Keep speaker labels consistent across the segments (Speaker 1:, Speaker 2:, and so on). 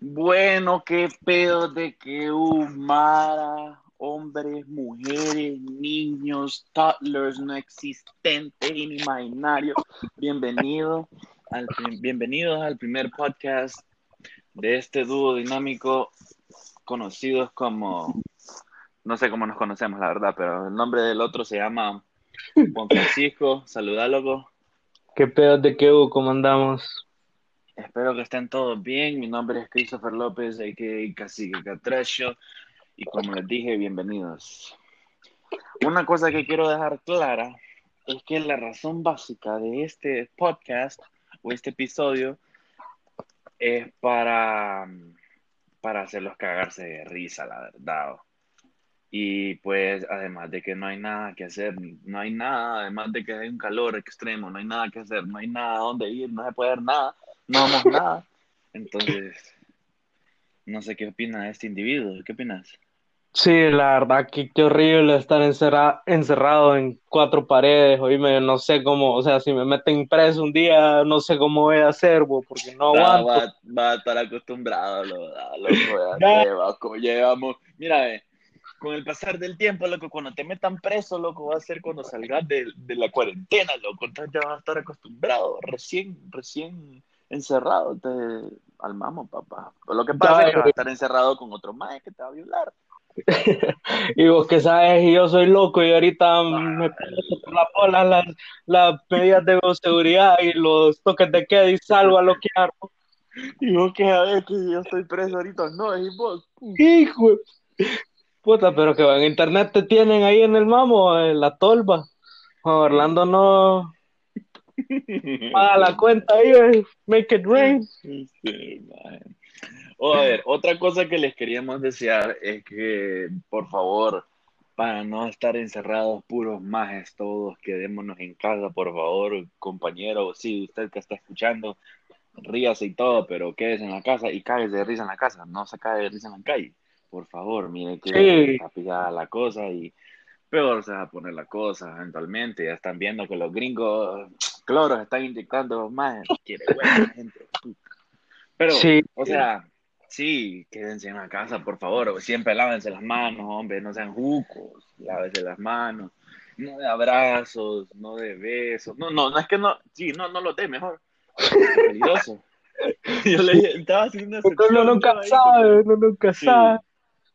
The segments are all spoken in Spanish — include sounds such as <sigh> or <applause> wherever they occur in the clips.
Speaker 1: Bueno, qué pedo de que Humara, hombres, mujeres, niños, toddlers no existentes, inimaginarios. Bienvenido al, bienvenidos al primer podcast de este dúo dinámico conocidos como, no sé cómo nos conocemos, la verdad, pero el nombre del otro se llama Juan Francisco. Saludá,
Speaker 2: ¿Qué pedo de que ¿Cómo andamos?
Speaker 1: Espero que estén todos bien. Mi nombre es Christopher López, a.k.a. Cacique. Y como les dije, bienvenidos. Una cosa que quiero dejar clara es que la razón básica de este podcast o este episodio es para, para hacerlos cagarse de risa, la verdad. Y pues, además de que no hay nada que hacer, no hay nada, además de que hay un calor extremo, no hay nada que hacer, no hay nada a dónde ir, no se puede ver nada, no vamos nada. Entonces, no sé qué opina este individuo, ¿qué opinas?
Speaker 2: Sí, la verdad que qué horrible estar encerrado en cuatro paredes, oíme, no sé cómo, o sea, si me meten preso un día, no sé cómo voy a hacer, porque no aguanto.
Speaker 1: Va, a estar acostumbrado, lo, lo, como llevamos, mira, eh, con el pasar del tiempo, loco, cuando te metan preso, loco, va a ser cuando salgas de, de la cuarentena, loco, entonces ya vas a estar acostumbrado, recién, recién encerrado, te almamos, papá. Lo que pasa es que vas a estar encerrado con otro más que te va a violar. <laughs>
Speaker 2: y vos que sabes, yo soy loco y ahorita me pongo por la pola las, las medidas de seguridad y los toques de queda y salgo a lo que hago. <laughs>
Speaker 1: Y vos que sabes que yo estoy preso ahorita, no, y vos.
Speaker 2: Hijo. Puta, pero que en internet te tienen ahí en el mamo, en la tolva. Orlando no paga la cuenta ahí, make it rain.
Speaker 1: a ver, otra cosa que les queríamos desear es que, por favor, para no estar encerrados puros majes todos, quedémonos en casa, por favor, compañero, sí, usted que está escuchando, ríase y todo, pero quédese en la casa y cáguese de risa en la casa, no se cae de risa en la calle por favor, mire que está pillada la cosa y peor se va a poner la cosa eventualmente. Ya están viendo que los gringos cloros están indicando más. Quiere buena gente. Pero, o sea, sí, quédense en la casa, por favor. Siempre lávense las manos, hombre, no sean jucos, lávense las manos. No de abrazos, no de besos. No, no, no es que no, sí, no, no lo dé mejor. Es peligroso. <laughs> Yo le estaba haciendo una.
Speaker 2: Uno nunca sabe, uno nunca sabe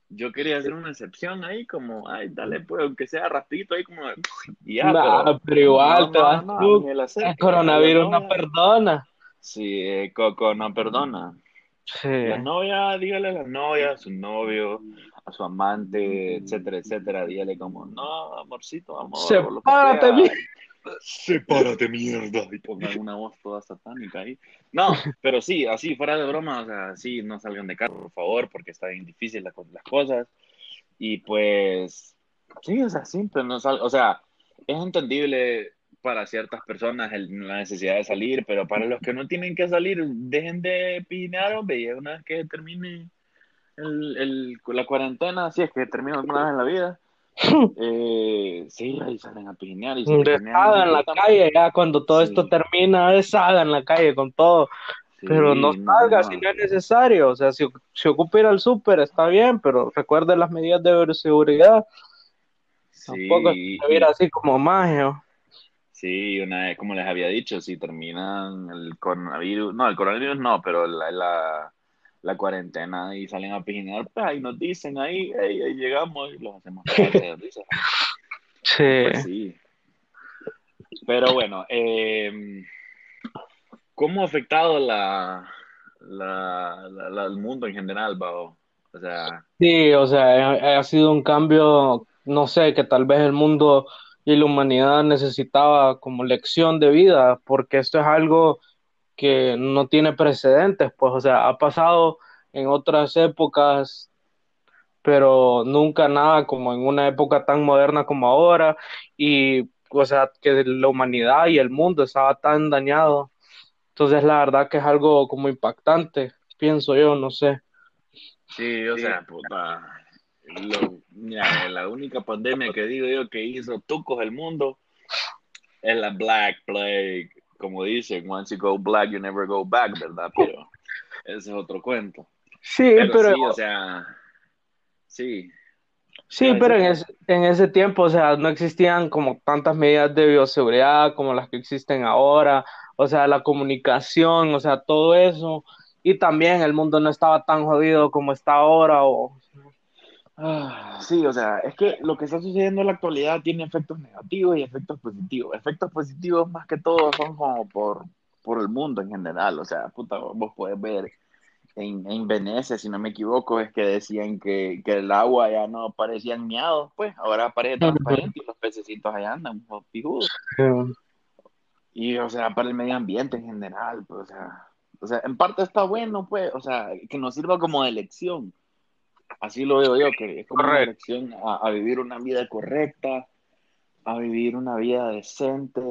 Speaker 1: yo quería hacer una excepción ahí, como, ay, dale, pues, aunque sea rapidito ahí, como, <laughs>
Speaker 2: ya. pero, igual te vas el coronavirus no, perdona.
Speaker 1: Sí, eh, Coco no perdona. Sí. La novia, dígale a la novia, a su novio, a su amante, etcétera, etcétera, dígale como, no, amorcito, amor.
Speaker 2: Sepárate.
Speaker 1: Sepárate, mierda. Y pongan una voz toda satánica ahí. No, pero sí, así, fuera de broma, o sea, sí, no salgan de casa, por favor, porque está bien difícil las cosas. Y pues, sí, o sea, simple, no sal o sea, es entendible para ciertas personas la necesidad de salir, pero para los que no tienen que salir, dejen de pinear, hombre, una vez que termine el, el, la cuarentena, si es que termina alguna vez en la vida, <laughs> eh, sí, ahí salen a pinear. Y
Speaker 2: deshagan en la calle, ya cuando todo esto termina, deshagan en la calle con todo. pero no salga si no es necesario. O sea, si, si ocupa ir al súper, está bien, pero recuerde las medidas de seguridad. Tampoco se así como magia.
Speaker 1: Sí, una vez, como les había dicho, si terminan el coronavirus, no, el coronavirus no, pero la la cuarentena y salen a pijinear, pues y nos dicen ahí, ahí llegamos y los hacemos.
Speaker 2: Sí.
Speaker 1: Pues sí. Pero bueno, eh, ¿cómo ha afectado la, la, el mundo en general, Bao? O sea...
Speaker 2: Sí, o sea, ha sido un cambio, no sé, que tal vez el mundo y la humanidad necesitaba como lección de vida, porque esto es algo que no tiene precedentes, pues, o sea, ha pasado en otras épocas, pero nunca nada como en una época tan moderna como ahora, y, o sea, que la humanidad y el mundo estaba tan dañado. Entonces, la verdad que es algo como impactante, pienso yo, no sé.
Speaker 1: Sí, o sea, puta, la única pandemia que digo yo que hizo tucos el mundo es la Black Plague como dicen, once you go black, you never go back, ¿verdad? Pero ese es otro cuento.
Speaker 2: Sí, pero,
Speaker 1: sí, o sea, sí.
Speaker 2: Sí, pero en ese, en ese tiempo, o sea, no existían como tantas medidas de bioseguridad como las que existen ahora, o sea, la comunicación, o sea, todo eso, y también el mundo no estaba tan jodido como está ahora, o...
Speaker 1: Ah, sí, o sea, es que lo que está sucediendo en la actualidad tiene efectos negativos y efectos positivos. Efectos positivos más que todo son como por, por el mundo en general, o sea, puta, vos podés ver en, en, Venecia, si no me equivoco, es que decían que, que el agua ya no parecían miados, pues ahora aparece transparente y los pececitos allá andan pijudos. Y, o sea, para el medio ambiente en general, pues, o sea, o sea, en parte está bueno, pues, o sea, que nos sirva como de lección. Así lo veo yo, que es como una lección a, a vivir una vida correcta, a vivir una vida decente,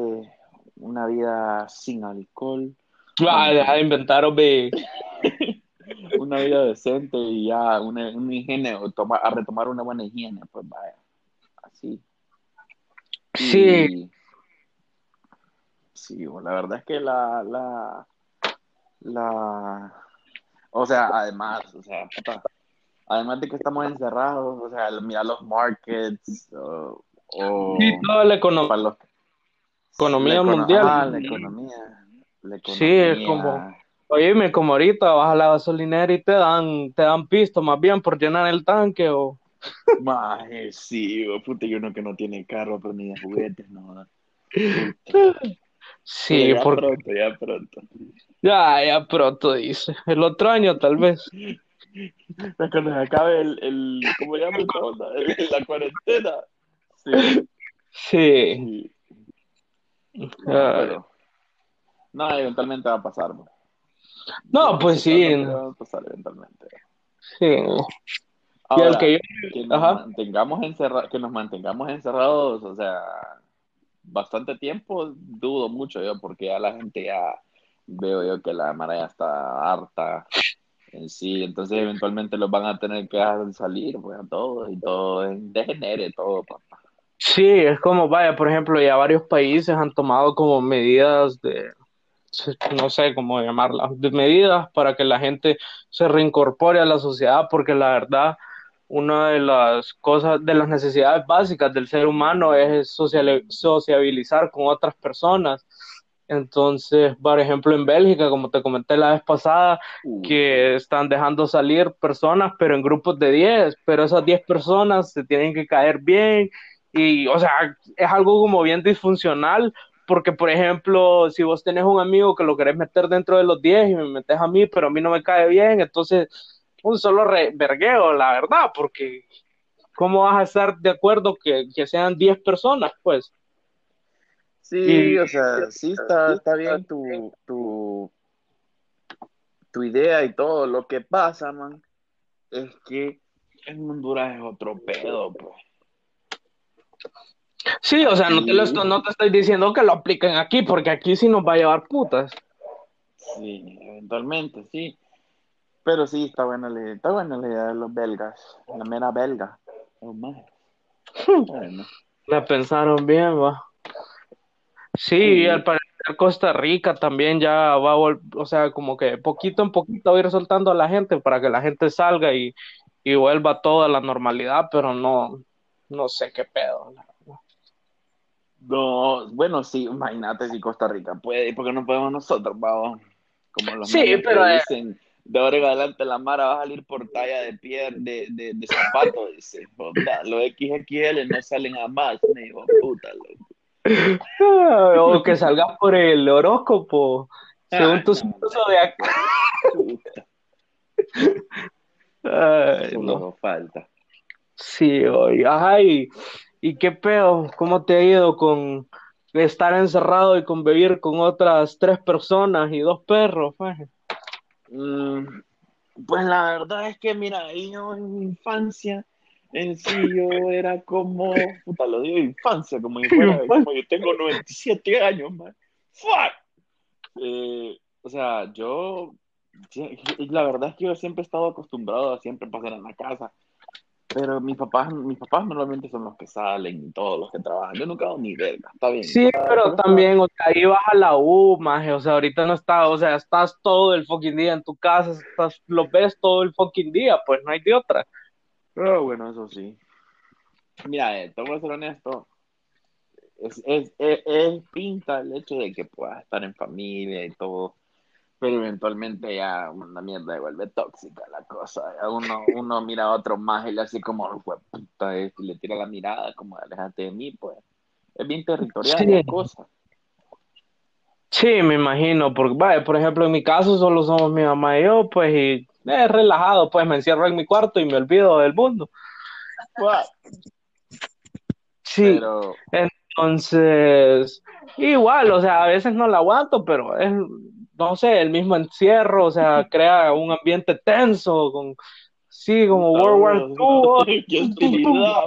Speaker 1: una vida sin alcohol.
Speaker 2: Ah, deja de inventar, hombre. <laughs>
Speaker 1: una vida decente y ya una, una higiene, a retomar una buena higiene, pues vaya, así.
Speaker 2: Sí.
Speaker 1: sí, la verdad es que la, la, la, o sea, además, o sea, además de que estamos encerrados, o sea, mira los markets, o,
Speaker 2: sí, toda la economía, economía mundial.
Speaker 1: la economía, la economía.
Speaker 2: Sí, es como Oye, como ahorita vas a la gasolinera y te dan, te dan pisto más bien por llenar el tanque o...
Speaker 1: Maje, sí, puta, y uno que no tiene carro, pero ni de juguetes, no.
Speaker 2: Sí,
Speaker 1: ya
Speaker 2: porque...
Speaker 1: pronto, ya pronto.
Speaker 2: Ya, ya pronto, dice. El otro año, tal vez. <laughs>
Speaker 1: Cuando se acabe el, el ¿cómo se llama La cuarentena. Sí.
Speaker 2: Sí.
Speaker 1: sí. No, no, eventualmente va a pasar, man.
Speaker 2: No, pues sí.
Speaker 1: pasar eventualmente.
Speaker 2: Sí.
Speaker 1: Ahora, que, nos mantengamos que nos mantengamos encerrados, o sea, bastante tiempo, dudo mucho yo, porque ya la gente ya veo yo que la mara ya está harta sí, entonces eventualmente los van a tener que dejar salir, pues a todos y todo degenere todo, papá.
Speaker 2: Sí, es como, vaya, por ejemplo, ya varios países han tomado como medidas de, no sé cómo llamarlas, de medidas para que la gente se reincorpore a la sociedad, porque la verdad, una de las cosas, de las necesidades básicas del ser humano es sociabilizar con otras personas. Entonces, por ejemplo, en Bélgica, como te comenté la vez pasada, que están dejando salir personas, pero en grupos de 10, pero esas 10 personas se tienen que caer bien y, o sea, es algo como bien disfuncional, porque, por ejemplo, si vos tenés un amigo que lo querés meter dentro de los 10 y me metes a mí, pero a mí no me cae bien, entonces un solo vergueo, la verdad, porque ¿cómo vas a estar de acuerdo que, que sean 10 personas, pues?
Speaker 1: Sí, o sea, sí está, está bien tu, tu, tu idea y todo. Lo que pasa, man, es que en Honduras es otro pedo, pues.
Speaker 2: Sí, o sea, no te, lo estoy, no te estoy diciendo que lo apliquen aquí, porque aquí sí nos va a llevar putas.
Speaker 1: Sí, eventualmente, sí. Pero sí, está buena la idea, está buena la idea de los belgas, la mera belga. Oh, <laughs>
Speaker 2: La pensaron bien, va. Sí, al parecer Costa Rica también ya va a o sea, como que poquito en poquito va a ir soltando a la gente para que la gente salga y, y vuelva toda la normalidad, pero no, no sé qué pedo.
Speaker 1: No, bueno, sí, imagínate si Costa Rica puede, porque no podemos nosotros, vamos. Como los
Speaker 2: sí, pero eh,
Speaker 1: dicen, de ahora en adelante la Mara va a salir por talla de piel, de, de, de zapato, dice, los XXL no salen a más, me dijo, puta, <laughs>
Speaker 2: O que salga por el horóscopo, según tu uso de acá.
Speaker 1: Ay, no. falta.
Speaker 2: Sí, hoy, ay, ¿Y qué pedo? ¿Cómo te ha ido con estar encerrado y convivir con otras tres personas y dos perros? Pues,
Speaker 1: mm, pues la verdad es que, mira, yo en mi infancia, en sí yo era como, puta, lo digo infancia, como yo, <laughs> como yo tengo 97 años, man. ¡Fuck! Eh, o sea, yo, la verdad es que yo siempre he estado acostumbrado a siempre pasar en la casa Pero mis papás, mis papás normalmente son los que salen y todos los que trabajan. Yo nunca hago ni verga, está bien.
Speaker 2: Sí, pero también, o sea, ahí vas a la U, maje, o sea, ahorita no estás, o sea, estás todo el fucking día en tu casa, estás, lo ves todo el fucking día, pues no hay de otra.
Speaker 1: Pero bueno, eso sí. Mira, eh, te voy a ser honesto. Es, es, es, es pinta el hecho de que puedas estar en familia y todo pero eventualmente ya una mierda se vuelve tóxica la cosa. Uno, uno mira a otro más y le hace como, puta, y le tira la mirada, como, alejate de mí, pues. Es bien territorial la cosa.
Speaker 2: Sí, me imagino, porque, vaya, por ejemplo, en mi caso solo somos mi mamá y yo, pues, y es relajado, pues me encierro en mi cuarto y me olvido del mundo. Sí, entonces, igual, o sea, a veces no la aguanto, pero es no sé, el mismo encierro, o sea, <laughs> crea un ambiente tenso, con, sí, como World War II. <laughs> ¡Qué <laughs> hostilidad,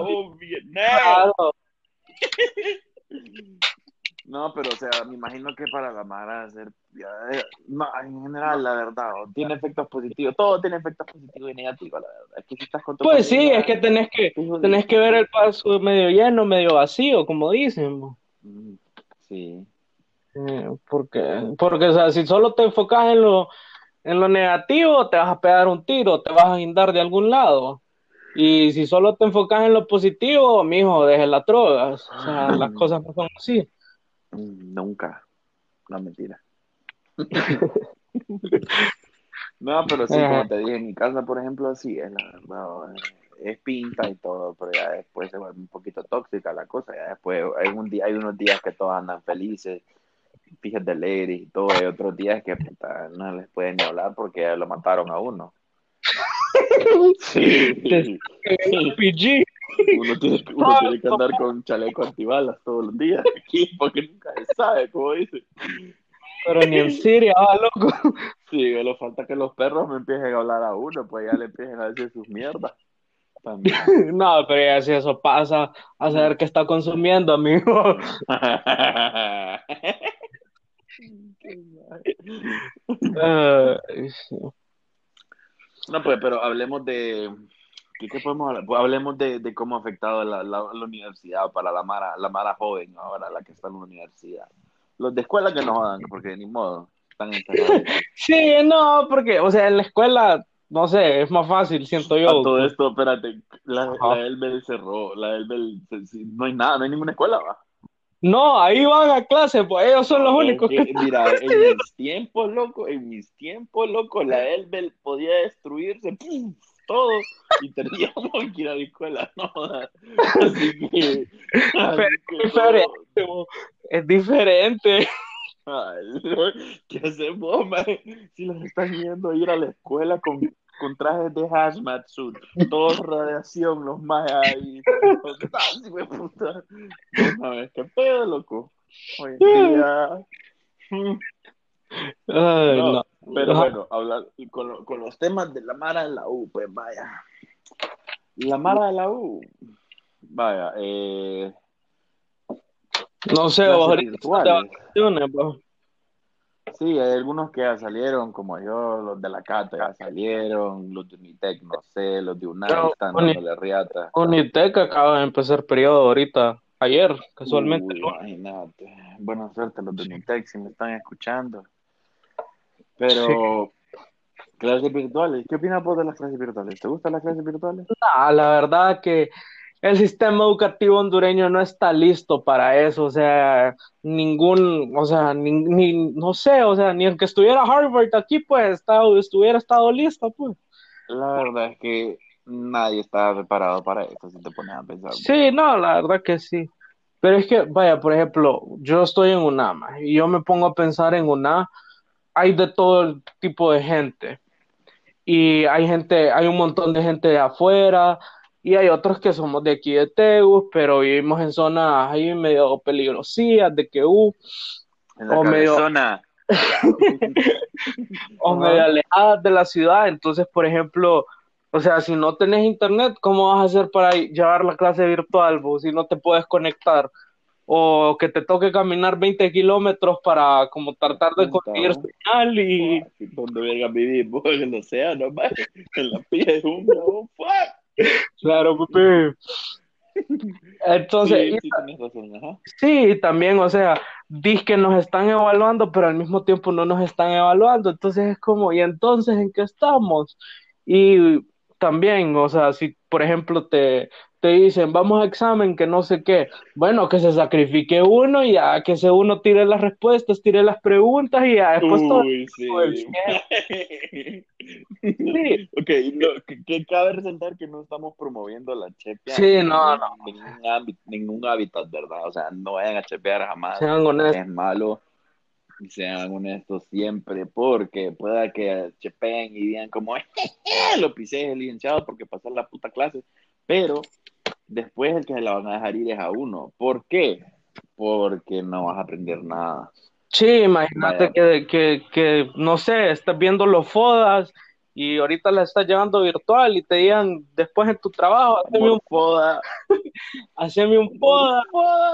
Speaker 1: No, pero o sea, me imagino que para la Mara hacer, no, en general, la verdad, tiene efectos positivos, todo tiene efectos positivos y negativos, la verdad. Es que si estás con
Speaker 2: pues sí, es que tenés que, tenés que ver el paso medio lleno, medio vacío, como dicen.
Speaker 1: Sí.
Speaker 2: Eh, porque, porque o sea, si solo te enfocas en lo, en lo negativo, te vas a pegar un tiro, te vas a guindar de algún lado. Y si solo te enfocas en lo positivo, mijo, deje las drogas. O sea, las cosas no son así.
Speaker 1: Nunca. No, mentira. no, pero sí, como te dije, en mi casa, por ejemplo, sí, es es pinta y todo, pero ya después se vuelve un poquito tóxica la cosa. Ya después hay, un día, hay unos días que todos andan felices fíjate leer y todo, hay otros días que no les pueden ni hablar porque lo mataron a uno. Sí. Uno tiene, uno tiene que andar con chaleco antibalas todos los días <laughs> aquí porque nunca se sabe, como dice.
Speaker 2: Pero ni en Siria, ah, loco.
Speaker 1: Sí, lo falta que los perros me empiecen a hablar a uno, pues ya le empiecen a decir sus mierdas. <laughs>
Speaker 2: No, pero ya si eso pasa, a saber qué está consumiendo, amigo. <laughs>
Speaker 1: no, pues, pero hablemos de. ¿Qué, podemos hablar? Pues hablemos de, cómo ha afectado la, la, universidad para la Mara, la Mara joven ahora, la que está en la universidad. Los de escuela que no jodan, porque ni modo, están encerrados. <laughs>
Speaker 2: Sí, no, porque, o sea, en la escuela, no sé, es más fácil, siento yo.
Speaker 1: todo esto, espérate, la, la cerró, la Elbel, no hay nada, no hay ninguna escuela, va.
Speaker 2: No, ahí van a clase, pues ellos son los únicos que...
Speaker 1: Mira, en mis tiempos, loco, en mis tiempos, loco, la Elbel podía destruirse, todo, y teníamos que ir a la escuela, no, <laughs> así que...
Speaker 2: es diferente, es diferente.
Speaker 1: ¿Qué hacemos, man? Si los están yendo a ir a la escuela con con trajes de hazmat suit, todos radiación, los más ahí. puta. No qué pedo, loco. Hoy en día. no, Pero bueno, hablar con, con, los temas de la Mara de la U, pues vaya. La Mara de la U, vaya, eh.
Speaker 2: No sé, ahorita
Speaker 1: Sí, hay algunos que ya salieron, como yo, los de la ya salieron, los de Unitec, no sé, los de UNAM están dándole riata.
Speaker 2: Unitec acaba de empezar periodo ahorita, ayer, casualmente.
Speaker 1: imagínate. Buena suerte los de Unitec si me están escuchando. Pero, clases virtuales, ¿qué opinas vos de las clases virtuales? ¿Te gustan las clases virtuales?
Speaker 2: No, la verdad que el sistema educativo hondureño no está listo para eso, o sea, ningún, o sea, ni, no sé, o sea, ni el que estuviera Harvard aquí, pues, estado, estuviera estado listo, pues.
Speaker 1: La verdad es que nadie está preparado para eso, si te pones a pensar.
Speaker 2: Sí, no, la verdad que sí. Pero es que, vaya, por ejemplo, yo estoy en UNAMA y yo me pongo a pensar en UNA, hay de todo tipo de gente. Y hay gente, hay un montón de gente de afuera, y hay otros que somos de aquí de Tegus, pero vivimos en zonas ahí medio peligrosías, de que uh,
Speaker 1: o medio zona. <laughs>
Speaker 2: o medio alejadas de la ciudad. Entonces, por ejemplo, o sea, si no tenés internet, ¿cómo vas a hacer para llevar la clase virtual vos, si no te puedes conectar? O que te toque caminar 20 kilómetros para como tratar de conseguir señal y...
Speaker 1: ¿Dónde venga vivir vos? En el océano, en la pilla de un
Speaker 2: Claro, Pepe. Entonces,
Speaker 1: Sí, sí, tienes razón, ajá.
Speaker 2: sí, también, o sea, dis que nos están evaluando, pero al mismo tiempo no nos están evaluando. Entonces es como, ¿y entonces en qué estamos? Y también, o sea, si por ejemplo te, te dicen, vamos a examen, que no sé qué, bueno, que se sacrifique uno y ya que ese uno tire las respuestas, tire las preguntas y ya después todo
Speaker 1: Uy,
Speaker 2: el
Speaker 1: sí.
Speaker 2: cielo. <laughs> Sí,
Speaker 1: Ok, no, que, que cabe resaltar que no estamos promoviendo la chepia
Speaker 2: sí,
Speaker 1: en
Speaker 2: no, no,
Speaker 1: ningún, ámbito, ningún hábitat, ¿verdad? O sea, no vayan a chepear jamás,
Speaker 2: sean honestos.
Speaker 1: es malo, sean honestos siempre, porque pueda que chepeen y digan como, lo pisé el licenciado porque pasó la puta clase, pero después el que se la van a dejar ir es a uno. ¿Por qué? Porque no vas a aprender nada.
Speaker 2: Sí, imagínate que, que, que, no sé, estás viendo los FODAS y ahorita la estás llevando virtual y te digan después en tu trabajo, haceme un,
Speaker 1: morfoda, <laughs>
Speaker 2: haceme un FODA,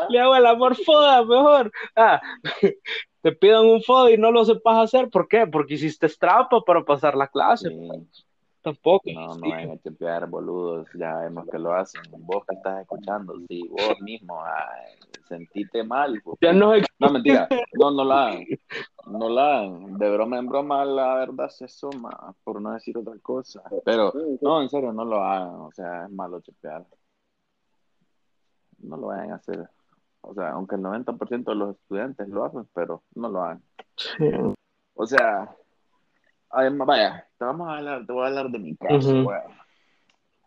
Speaker 2: le hago el amor FODA mejor. Ah, <laughs> te pidan un FODA y no lo sepas hacer, ¿por qué? Porque hiciste trampa para pasar la clase.
Speaker 1: Sí.
Speaker 2: Tampoco.
Speaker 1: No, no vayan a chepear, boludos. Ya vemos que lo hacen. Vos que estás escuchando, sí, vos mismo, ay, sentite mal.
Speaker 2: Ya no
Speaker 1: No, mentira. <laughs> No, no la hagan. No la hagan. De broma en broma, la verdad se suma, por no decir otra cosa. Pero, no, en serio, no lo hagan. O sea, es malo chepear. No lo vayan a hacer. O sea, aunque el 90% de los estudiantes lo hacen, pero no lo hagan.
Speaker 2: Sí.
Speaker 1: O sea, además, vaya, te vamos a hablar, te voy a hablar de mi caso,
Speaker 2: Ujú.
Speaker 1: weón.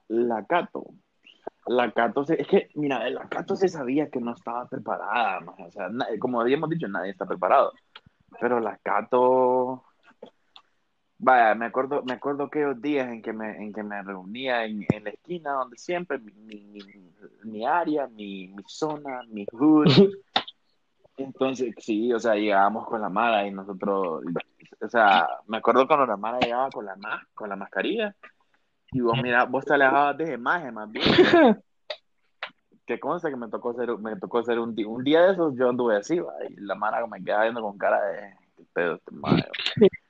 Speaker 1: La Cato. La Cato, se- es que, mira, la Cato se sabía que no estaba preparada, maje, o sea, na- como habíamos dicho, nadie está preparado. Pero la Cato, vaya, me acuerdo, me acuerdo aquellos días en que me, en que me reunía en, en la esquina donde siempre, mi, mi, mi- área, mi, mi zona, mi hood. <laughs> Entonces, sí, o sea, llegábamos con la Mara y nosotros, o sea, me acuerdo cuando la Mara llegaba con la, ma- con la mascarilla y vos, mira, vos te alejabas de imagen más bien. <laughs> Que consta que me tocó hacer, me tocó hacer un, día, un día de esos, yo anduve así, va, y la Mara me quedaba viendo con cara de, ¿qué pedo este mae?"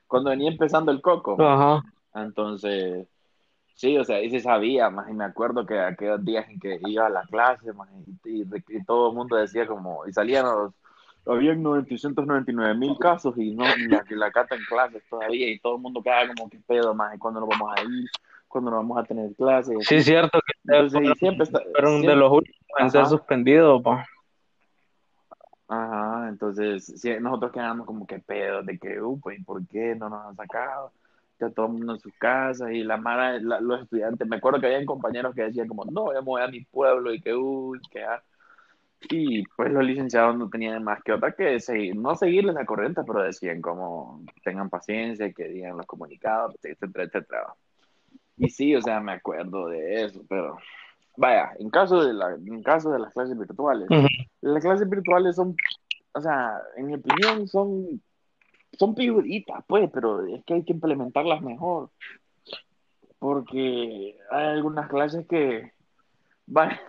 Speaker 1: Cuando venía empezando el coco,
Speaker 2: Ajá.
Speaker 1: entonces, sí, o sea, y se sabía, más y me acuerdo que aquellos días en que iba a la clase, más y, y- y todo el mundo decía como, y salían los, habían 999 mil casos y no, la, la cata en clases todavía, y todo el mundo quedaba como, ¿qué pedo, más? ¿Cuándo nos vamos a ir? ¿Cuándo nos vamos a tener clases?
Speaker 2: Sí, es cierto que
Speaker 1: Entonces, y
Speaker 2: fueron,
Speaker 1: siempre está,
Speaker 2: fueron de los últimos en ser suspendidos, pa.
Speaker 1: Ajá, entonces sí, nosotros quedamos como que pedo de que, uh, pues, ¿por qué no nos han sacado? Ya todo el mundo en sus casas y la mara, la- los estudiantes, me acuerdo que habían compañeros que decían como, no, ya me voy a mi pueblo y que, uy, que, ah. Y pues los licenciados no tenían más que otra que seguir, no seguirles la corriente, pero decían como, tengan paciencia, que digan los comunicados, etcétera, etcétera. Y sí, o sea, me acuerdo de eso, pero vaya, en caso de la, en caso de las clases virtuales,
Speaker 2: Ujú.
Speaker 1: las clases virtuales son, o sea, en mi opinión son, son figuritas, pues, pero es que hay que implementarlas mejor. Porque hay algunas clases que, vaya,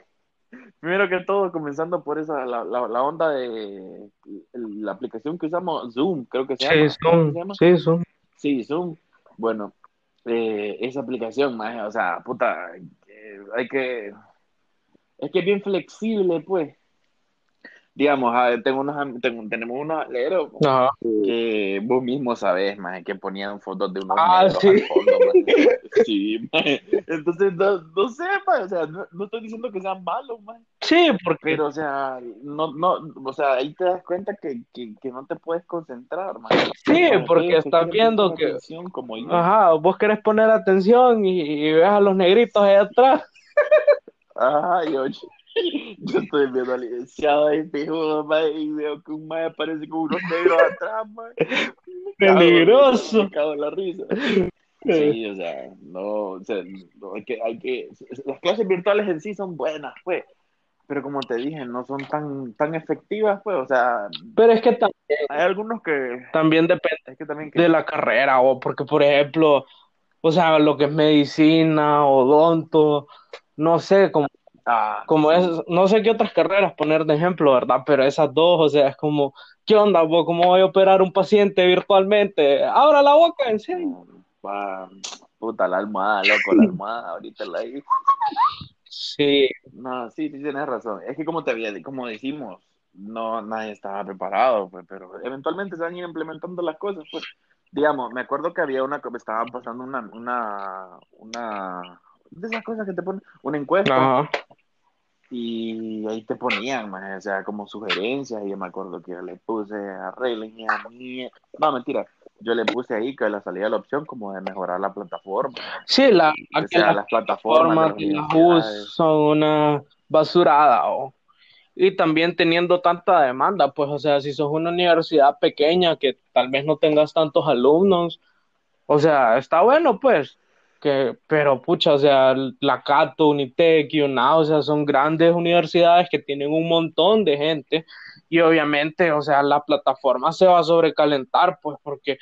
Speaker 1: primero que todo, comenzando por esa, la, la, la onda de la aplicación que usamos, Zoom, creo que se.
Speaker 2: Sí,
Speaker 1: ¿Cómo
Speaker 2: son,
Speaker 1: se llama?
Speaker 2: sí, son.
Speaker 1: Sí, Zoom. Bueno, eh, esa aplicación, maje, o sea, puta, eh, hay que, es que es bien flexible, pues. Digamos, a ver, tengo unos, tengo- tenemos unos aleros
Speaker 2: Ajá.
Speaker 1: que vos mismo sabés, maje, que ponían fotos de unos
Speaker 2: Ah,
Speaker 1: negros
Speaker 2: sí.
Speaker 1: al fondo, maje. <laughs> Sí. Entonces, no, no sé, o sea, no, no estoy diciendo que sean malos, maje.
Speaker 2: Sí, porque
Speaker 1: Pero, o sea, no, no, o sea, ahí te das cuenta que, que, que no te puedes concentrar, maje.
Speaker 2: Sí, porque
Speaker 1: aquellos que
Speaker 2: estás viendo que-
Speaker 1: atención como yo.
Speaker 2: Ajá, vos querés poner atención y, y ves a los negritos allá atrás.
Speaker 1: Ajá, yo, yo estoy viendo al licenciado ahí mae, y veo que un mae aparece con unos negros atrás, mae.
Speaker 2: Peligroso.
Speaker 1: Me cago en la risa. Sí, o sea, no, o sea, no, hay que, hay que, las clases virtuales en sí son buenas, pues, pero como te dije, no son tan, tan efectivas, pues, o sea,
Speaker 2: Pero es que tam-
Speaker 1: hay algunos que,
Speaker 2: también depende
Speaker 1: es que también que,
Speaker 2: de la carrera, o porque, por ejemplo, o sea, lo que es medicina, odonto, no sé, como,
Speaker 1: ah,
Speaker 2: como es, no sé qué otras carreras poner de ejemplo, ¿verdad? Pero esas dos, o sea, es como, ¿qué onda, vos? ¿Cómo voy a operar un paciente virtualmente? Abra la boca, en serio.
Speaker 1: Pa- puta, la almohada, loco, la almohada, ahorita la
Speaker 2: Sí.
Speaker 1: No, sí, sí tienes razón. Es que como te había, como decimos, no, nadie estaba preparado, pues, pero eventualmente se van a ir implementando las cosas, pues. Digamos, me acuerdo que había una, me estaban pasando una, una, una, de esas cosas que te ponen, una encuesta.
Speaker 2: Ajá.
Speaker 1: Y ahí te ponían, o sea, como sugerencias, y yo me acuerdo que yo le puse arreglen y a mí, no, mentira, yo le puse ahí que le salía la opción como de mejorar la plataforma,
Speaker 2: Sí, la,
Speaker 1: o
Speaker 2: aquí
Speaker 1: sea,
Speaker 2: las
Speaker 1: las plataformas
Speaker 2: plataformas
Speaker 1: de las
Speaker 2: US son una basurada, o. Y también teniendo tanta demanda, pues, o sea, si sos una universidad pequeña que tal vez no tengas tantos alumnos, o sea, está bueno, pues, que, pero pucha, o sea, la Cato, Unitec y UNA, o sea, son grandes universidades que tienen un montón de gente y obviamente, o sea, la plataforma se va a sobrecalentar, pues, porque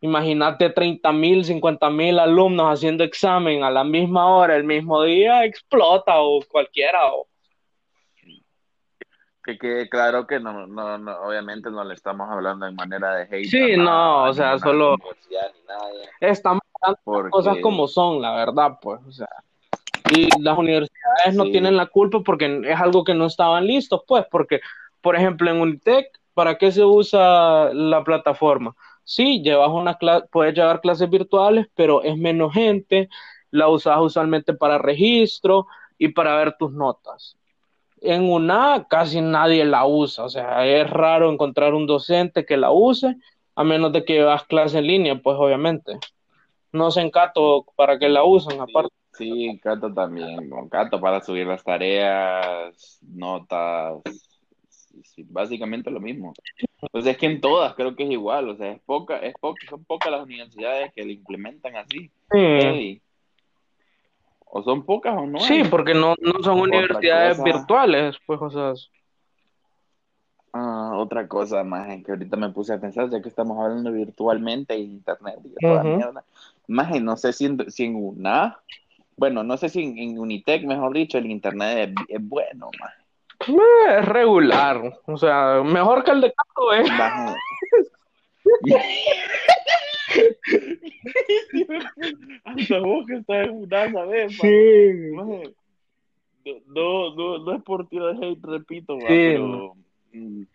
Speaker 2: imagínate 30 mil, 50 mil alumnos haciendo examen a la misma hora, el mismo día, explota o cualquiera, o
Speaker 1: Que quede claro que no, no, no, obviamente no le estamos hablando en manera de hate
Speaker 2: Sí, no,
Speaker 1: nada,
Speaker 2: o sea, solo- estamos
Speaker 1: porque
Speaker 2: cosas como son, la verdad, pues, o sea, y las universidades no tienen la culpa porque es algo que no estaban listos, pues, porque, por ejemplo, en Unitec, ¿para qué se usa la plataforma? Sí, llevas una clase, puedes llevar clases virtuales, pero es menos gente, la usas usualmente para registro y para ver tus notas. En UNA casi nadie la usa, o sea, es raro encontrar un docente que la use, a menos de que llevas clase en línea, pues obviamente. No sé en Cato para qué la usan, aparte.
Speaker 1: Sí, Cato también, con Cato para subir las tareas, notas, sí, básicamente lo mismo. Pues es que en todas creo que es igual, o sea, es poca, es poca, son pocas las universidades que lo implementan así.
Speaker 2: Sí.
Speaker 1: O son pocas o no
Speaker 2: sí, porque no, no son universidades
Speaker 1: cosa.
Speaker 2: virtuales, pues, o sea,
Speaker 1: Ah, otra cosa más que ahorita me puse a pensar, ya que estamos hablando virtualmente en internet y toda mierda. Más no sé si en, si en UNA, bueno, no sé si en, en Unitec, mejor dicho, el internet es, es bueno, más.
Speaker 2: es regular, o sea, mejor que el de Cato, ¿eh? <laughs>
Speaker 1: Hasta vos que estás en UNA, ¿sabes? pa?
Speaker 2: Sí,
Speaker 1: Maje, No, no, no es por tiro de hate, repito,
Speaker 2: Sí,
Speaker 1: pero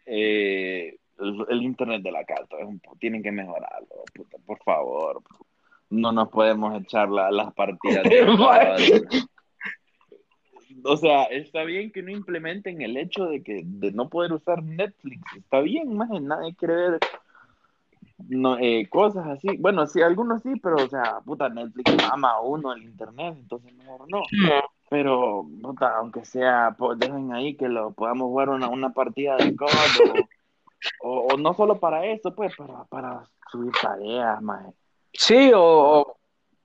Speaker 1: eh, el, el internet de la carta es un po- tienen que mejorarlo, puta, por favor. No nos podemos echar la- las partidas de. <laughs> O sea, está bien que no implementen el hecho de que de no poder usar Netflix, está bien, más nadie quiere ver no, eh, cosas así. Bueno, sí, algunos sí, pero o sea, puta, Netflix ama a uno el internet, entonces mejor no. Pero, puta, aunque sea, pues, dejen ahí que lo podamos jugar una, una partida de COD o, o, o no solo para eso, pues, para, para subir tareas, maje,
Speaker 2: sí, o,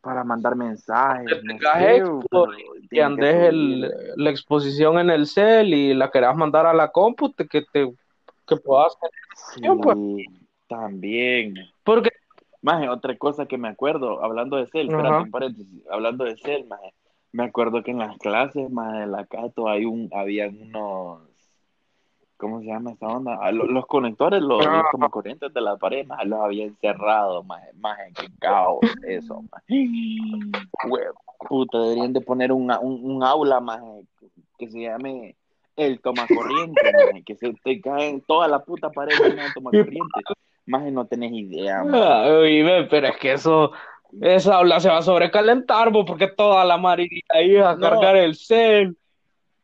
Speaker 1: para mandar mensajes, no sé,
Speaker 2: Expo
Speaker 1: pero tienen
Speaker 2: andes el- la exposición en el cel y la querás mandar a la compu, te- que te que puedas
Speaker 1: Sí,
Speaker 2: pues.
Speaker 1: también.
Speaker 2: porque
Speaker 1: Maje, otra cosa que me acuerdo, hablando de Cell,
Speaker 2: Ajá.
Speaker 1: espérate paréntesis, hablando de Cell, maje, me acuerdo que en las clases, maje, de la Cato, hay un, habían unos, ¿cómo se llama esta onda? Ah, lo- los, conectores, los,
Speaker 2: Ah.
Speaker 1: los como corrientes de la pared, maje, los habían cerrado, maje, maje, qué caos eso. Hue- puta, deberían de poner un, un, un aula, maje, que se llame el tomacorriente, maje, que se te cae en toda la puta pared de <laughs> tomacorriente. Maje, no tenés idea.
Speaker 2: Ay, ve, pero es que eso esa aula se va a sobrecalentar bo, porque toda la marinita ahí va a
Speaker 1: No.
Speaker 2: cargar el cel.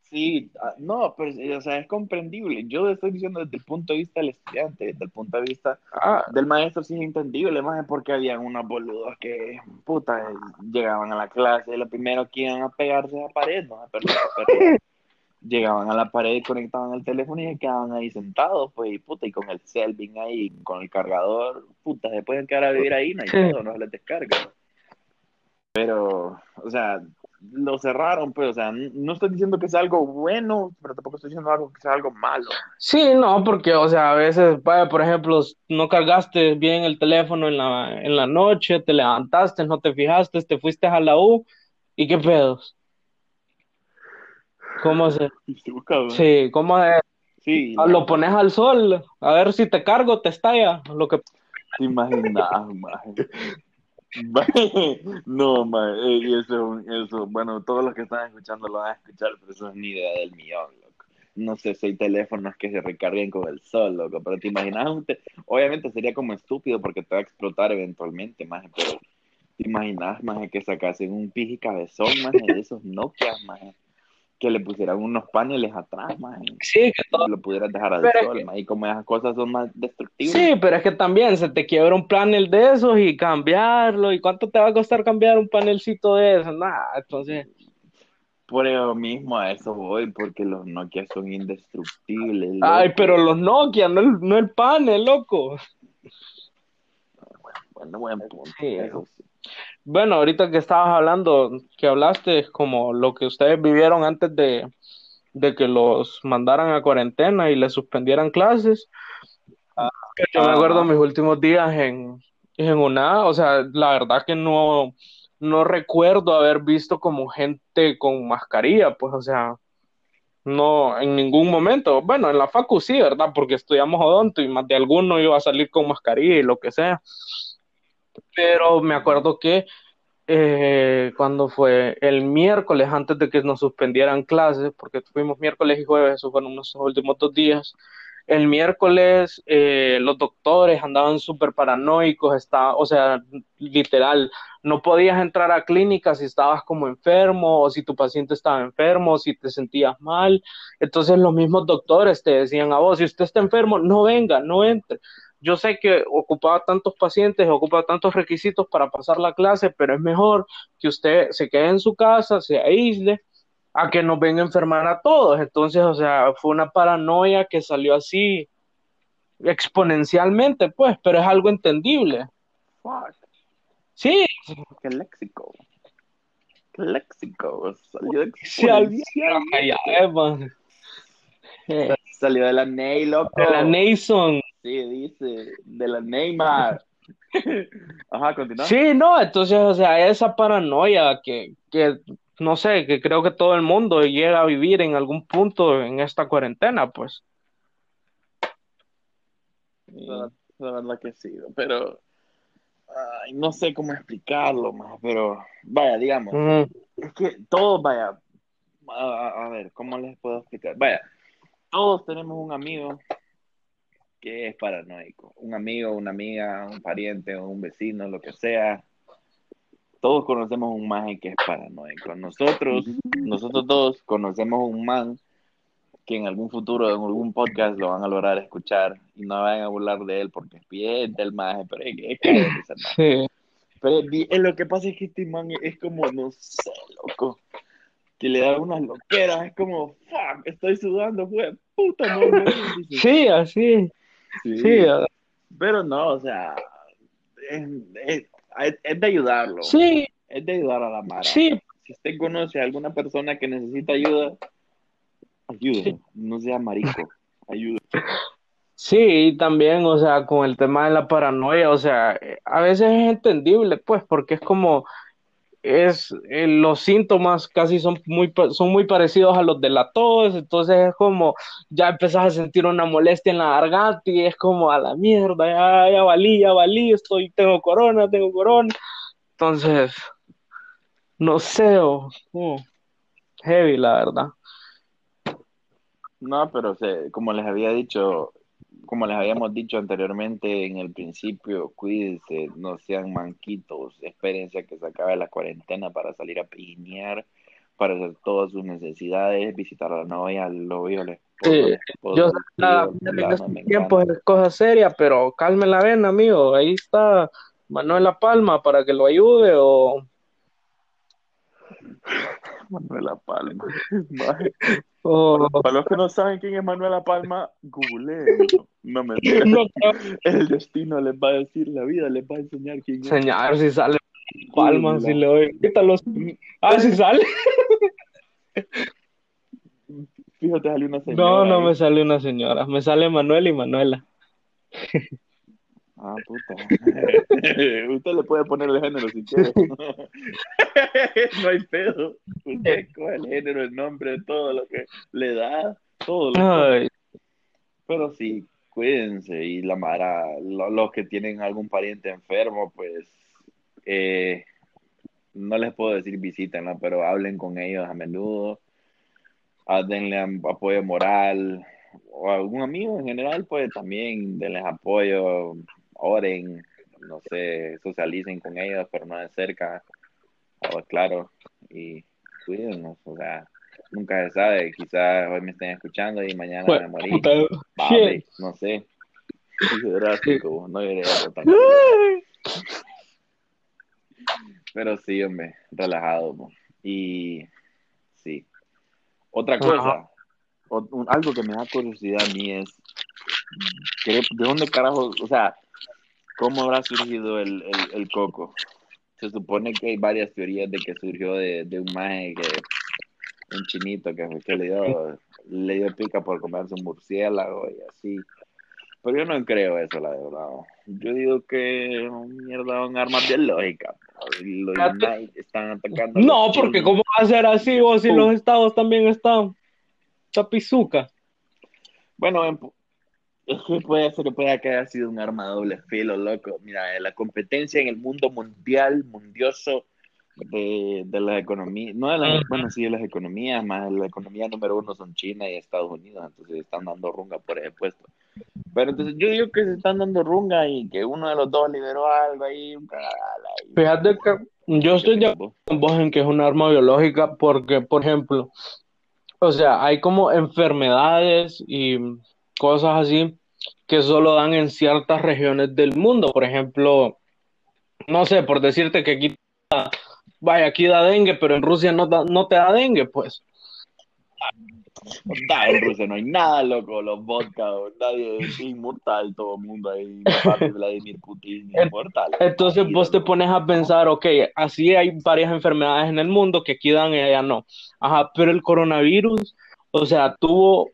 Speaker 1: Sí, ah, no, pero o sea, es comprendible. Yo estoy diciendo desde el punto de vista del estudiante, desde el punto de vista
Speaker 2: Ah,
Speaker 1: del maestro sí es entendible, más porque habían unos boludos que, puta, llegaban a la clase y lo primero que iban a pegarse a la pared, no, Pero- pero- <laughs> llegaban a la pared, conectaban el teléfono y se quedaban ahí sentados, pues, y puta, y con el Selvin ahí, con el cargador, puta, se pueden quedar a vivir ahí, no hay pedo, no se les descarga. Pero, o sea, lo cerraron, pues, o sea, no estoy diciendo que sea algo bueno, pero tampoco estoy diciendo algo que sea algo malo.
Speaker 2: sí, no, porque, o sea, a veces, vaya, por ejemplo, no cargaste bien el teléfono en la, en la noche, te levantaste, no te fijaste, te fuiste a la U, ¿y qué pedos? ¿Cómo se,
Speaker 1: Se
Speaker 2: sí, cómo es?
Speaker 1: Sí,
Speaker 2: Lo pones al sol, a ver si te cargo, te estalla, lo que
Speaker 1: te imaginas, maje. <laughs> no, ma, eh, y eso, eso, bueno, todos los que están escuchando lo van a escuchar, pero eso es ni idea del millón, loco. No sé si hay teléfonos que se recarguen con el sol, loco, pero te imaginas, obviamente sería como estúpido porque te va a explotar eventualmente, más, pero te imaginas, más, que sacasen un piji cabezón, más, de esos Nokia, más que le pusieran unos paneles atrás, más. Sí, que todo... lo pudieras dejar al sol, y como esas cosas son más destructivas.
Speaker 2: Sí, pero es que también se te quiebra un panel de esos y cambiarlo, ¿y cuánto te va a costar cambiar un panelcito de esos? Nada, entonces...
Speaker 1: Por eso mismo a eso voy, porque los Nokia son indestructibles.
Speaker 2: Ay, pero los Nokia, no el, no el panel, loco.
Speaker 1: Bueno, bueno, punto.
Speaker 2: Sí. Eso sí. Bueno, ahorita que estabas hablando, que hablaste como lo que ustedes vivieron antes de, que los mandaran a cuarentena y les suspendieran clases. Ah, yo me acuerdo mis últimos días en, en una, o sea, la verdad que no, no recuerdo haber visto como gente con mascarilla, pues, o sea, no, en ningún momento. Bueno, en la facu sí, ¿verdad? Porque estudiamos odonto y más de alguno iba a salir con mascarilla y lo que sea pero me acuerdo que eh, cuando fue el miércoles, antes de que nos suspendieran clases, porque tuvimos miércoles y jueves, esos fueron nuestros últimos dos días, el miércoles eh, los doctores andaban súper paranoicos, está, o sea, literal, no podías entrar a clínica si estabas como enfermo o si tu paciente estaba enfermo, o si te sentías mal. Entonces los mismos doctores te decían a vos, si usted está enfermo, no venga, no entre yo sé que ocupaba tantos pacientes, ocupa tantos requisitos para pasar la clase, pero es mejor que usted se quede en su casa, se aísle, a que nos venga a enfermar a todos. Entonces, o sea, fue una paranoia que salió así exponencialmente, pues, pero es algo entendible.
Speaker 1: Fuck.
Speaker 2: Sí.
Speaker 1: Qué léxico. Qué léxico. Salió exponencialmente. Salió de la Ney, loco.
Speaker 2: De la Nason.
Speaker 1: Sí, dice, de la Neymar. <laughs> Ajá, continúa.
Speaker 2: Sí, no, entonces, o sea, esa paranoia que, que, no sé, que creo que todo el mundo llega a vivir en algún punto en esta cuarentena, pues.
Speaker 1: La, verdad que sí, pero no sé cómo explicarlo más, pero vaya, digamos, es que todos, vaya, a, a, ver, ¿cómo les puedo explicar? Vaya, todos tenemos un amigo que es paranoico. Un amigo, una amiga, un pariente, un vecino, lo que sea. Todos conocemos un man que es paranoico. Nosotros, nosotros dos conocemos un man que en algún futuro, en algún podcast, lo van a lograr escuchar y no vayan a burlar de él porque es bien del maje, pero es, es, sí. Pero es, lo que pasa es que este man es como, no sé, loco, que le da unas loqueras, es como, fuck, estoy sudando, fue puta, <laughs> no,
Speaker 2: Sí, así. Sí,
Speaker 1: pero no, o sea, es, de ayudarlo.
Speaker 2: Sí.
Speaker 1: Es de ayudar a la Mara.
Speaker 2: Sí.
Speaker 1: Si usted conoce a alguna persona que necesita ayuda, ayude, no sea marico, ayude.
Speaker 2: Sí, y también, o sea, con el tema de la paranoia, o sea, a veces es entendible, pues, porque es como, es eh, los síntomas casi son muy son muy parecidos a los de la tos, entonces es como ya empezás a sentir una molestia en la garganta y es como a la mierda, ya, ya valí, ya valí, estoy, tengo corona, tengo corona. Entonces, no sé, oh, heavy la verdad.
Speaker 1: No, pero como les había dicho, como les habíamos dicho anteriormente en el principio, cuídense, no sean manquitos, espérense a que se acabe la cuarentena para salir a piñar, para hacer todas sus necesidades, visitar a la novia, al novio, al esposo.
Speaker 2: yo nada, en tiempo es cosa seria, pero calme la vena, amigo, ahí está Manuela Palma para que lo ayude o <laughs>
Speaker 1: Manuela Palma. <laughs> Para los que no saben quién es Manuela Palma, google. No me <laughs> El destino les va a decir, la vida les va a enseñar quién es.
Speaker 2: Enseñar si sale Palma, si le doy. los... Ah, si sale.
Speaker 1: Fíjate, sale una señora.
Speaker 2: No, no me sale una señora. Me sale Manuel y Manuela. <laughs>
Speaker 1: Ah, puta. <laughs> Usted le puede poner el género si quiere. <laughs> no hay pedo. Usted coge el género, el nombre, todo lo que le da, todo lo Pero sí, cuídense. Y la Mara, los que tienen algún pariente enfermo, pues eh, no les puedo decir visítenlo, pero hablen con ellos a menudo, denle apoyo moral, o algún amigo en general, pues también denles apoyo, oren, no sé, socialicen con ellos, pero no de cerca, oh, claro, y cuídenos, o sea, nunca se sabe, quizás hoy me estén escuchando y mañana me vale, no sé, no Pero sí, hombre, relajado. Y sí. Otra cosa, algo que me da curiosidad a mí es, ¿de dónde carajo, o sea, cómo habrá surgido el, el, coco? Se supone que hay varias teorías de que surgió de, de un maje que, un chinito que, que le, dio, le dio pica por comerse un murciélago y así. Pero yo no creo eso, la verdad. Yo digo que, mierda, un arma biológica. Los están atacando.
Speaker 2: No, porque ¿cómo va a ser así vos si los estados también están? Chapizuca.
Speaker 1: Bueno, es que puede ser, puede que haya sido un arma doble filo, loco. Mira, la competencia en el mundo mundial, mundioso, de, de las economías, no de las, bueno, sí, de las economías, más la economía número uno son China y Estados Unidos, entonces están dando runga por ese puesto. Pero entonces yo digo que se están dando runga y que uno de los dos liberó algo ahí.
Speaker 2: Fíjate que yo estoy de acuerdo con vos en que es un arma biológica porque, por ejemplo, o sea, hay como enfermedades y cosas así que solo dan en ciertas regiones del mundo. Por ejemplo, no sé, por decirte que aquí, vaya, aquí da dengue, pero en Rusia no, no te da dengue, pues
Speaker 1: en Rusia no hay nada, loco. Los vodka, nadie es inmortal, todo el mundo ahí. Vladimir Putin, <laughs> inmortal.
Speaker 2: Entonces vos te pones a pensar, ok, así hay varias enfermedades en el mundo que aquí dan y allá no. Ajá, pero el coronavirus, o sea, tuvo,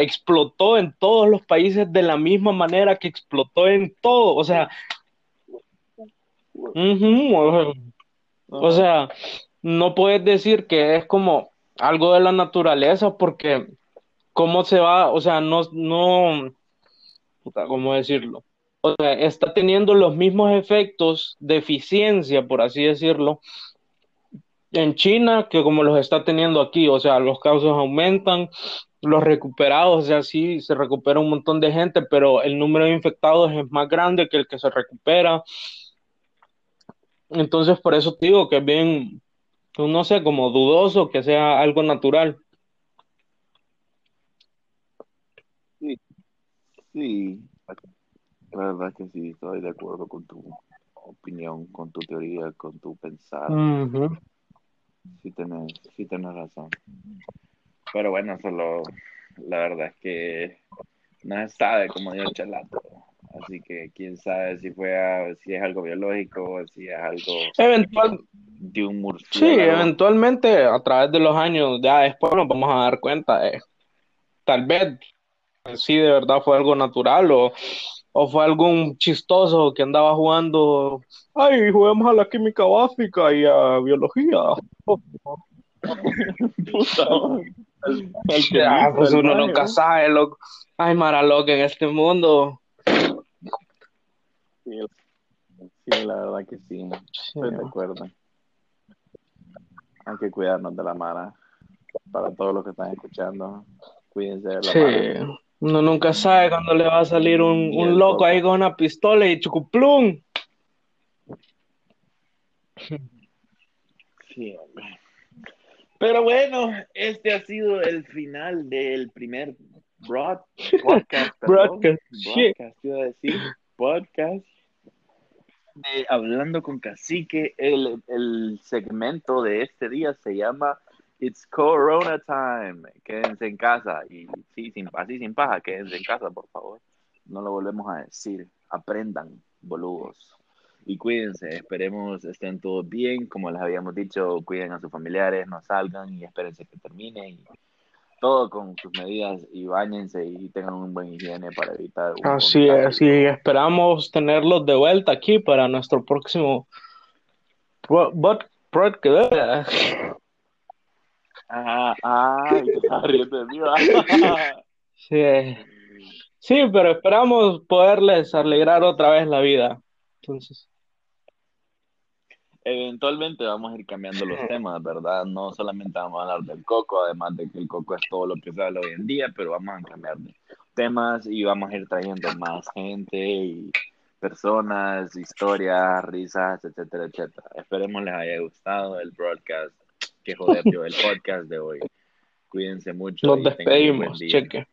Speaker 2: explotó en todos los países de la misma manera que explotó en todo. O sea, o sea, no puedes decir que es como algo de la naturaleza porque cómo se va, o sea, no, no, ¿cómo decirlo? O sea, está teniendo los mismos efectos de eficiencia, por así decirlo, en China que como los está teniendo aquí, o sea, los casos aumentan, los recuperados, o sea, sí, se recupera un montón de gente, pero el número de infectados es más grande que el que se recupera. Entonces, por eso digo que es bien, no sé, como dudoso que sea algo natural.
Speaker 1: Sí, sí, la verdad que sí, estoy de acuerdo con tu opinión, con tu teoría, con tu pensar. Sí tenés, sí tenés razón. Pero bueno, solo la verdad es que no se sabe, como dijo Chalato. Así que quién sabe si fue si es algo biológico, si es algo
Speaker 2: Eventual,
Speaker 1: de un
Speaker 2: murciélago. Sí, eventualmente a través de los años, ya después nos vamos a dar cuenta de tal vez si de verdad fue algo natural o, o fue algún chistoso que andaba jugando, ay, juguemos a la química básica y a biología. <laughs> pues uno nunca sabe, loco. Ay, mara loca en este mundo.
Speaker 1: Sí, la verdad que sí, estoy de acuerdo. Hay que cuidarnos de la mara. Para todos los que están escuchando, cuídense de la sí.
Speaker 2: Uno nunca sabe cuándo le va a salir un, un loco ahí con una pistola y chucuplum. <laughs>
Speaker 1: Sí, hombre. Pero bueno, este ha sido el final del primer broad, podcast. broadcast, <laughs> broadcast, iba a decir, podcast Hablando con Cacique, el, el segmento de este día se llama It's Corona Time. Quédense en casa. Y sí, sin, así sin paja, quédense en casa, por favor. No lo volvemos a decir. Aprendan, boludos. Y cuídense, esperemos estén todos bien. Como les habíamos dicho, cuiden a sus familiares, no salgan y espérense que termine. Y todo con sus medidas y bañense y tengan un buen higiene para evitar.
Speaker 2: Así es, y esperamos tenerlos de vuelta aquí para nuestro próximo podcast.
Speaker 1: Ajá, ay, <laughs>
Speaker 2: sí. sí, pero esperamos poderles alegrar otra vez la vida. Entonces.
Speaker 1: eventualmente vamos a ir cambiando los temas, ¿verdad? No solamente vamos a hablar del coco, además de que el coco es todo lo que se habla hoy en día, pero vamos a cambiar de temas y vamos a ir trayendo más gente y personas, historias, risas, etcétera, etcétera. Esperemos les haya gustado el broadcast, que joder yo, el podcast de hoy. Cuídense mucho.
Speaker 2: Nos despedimos, cheque.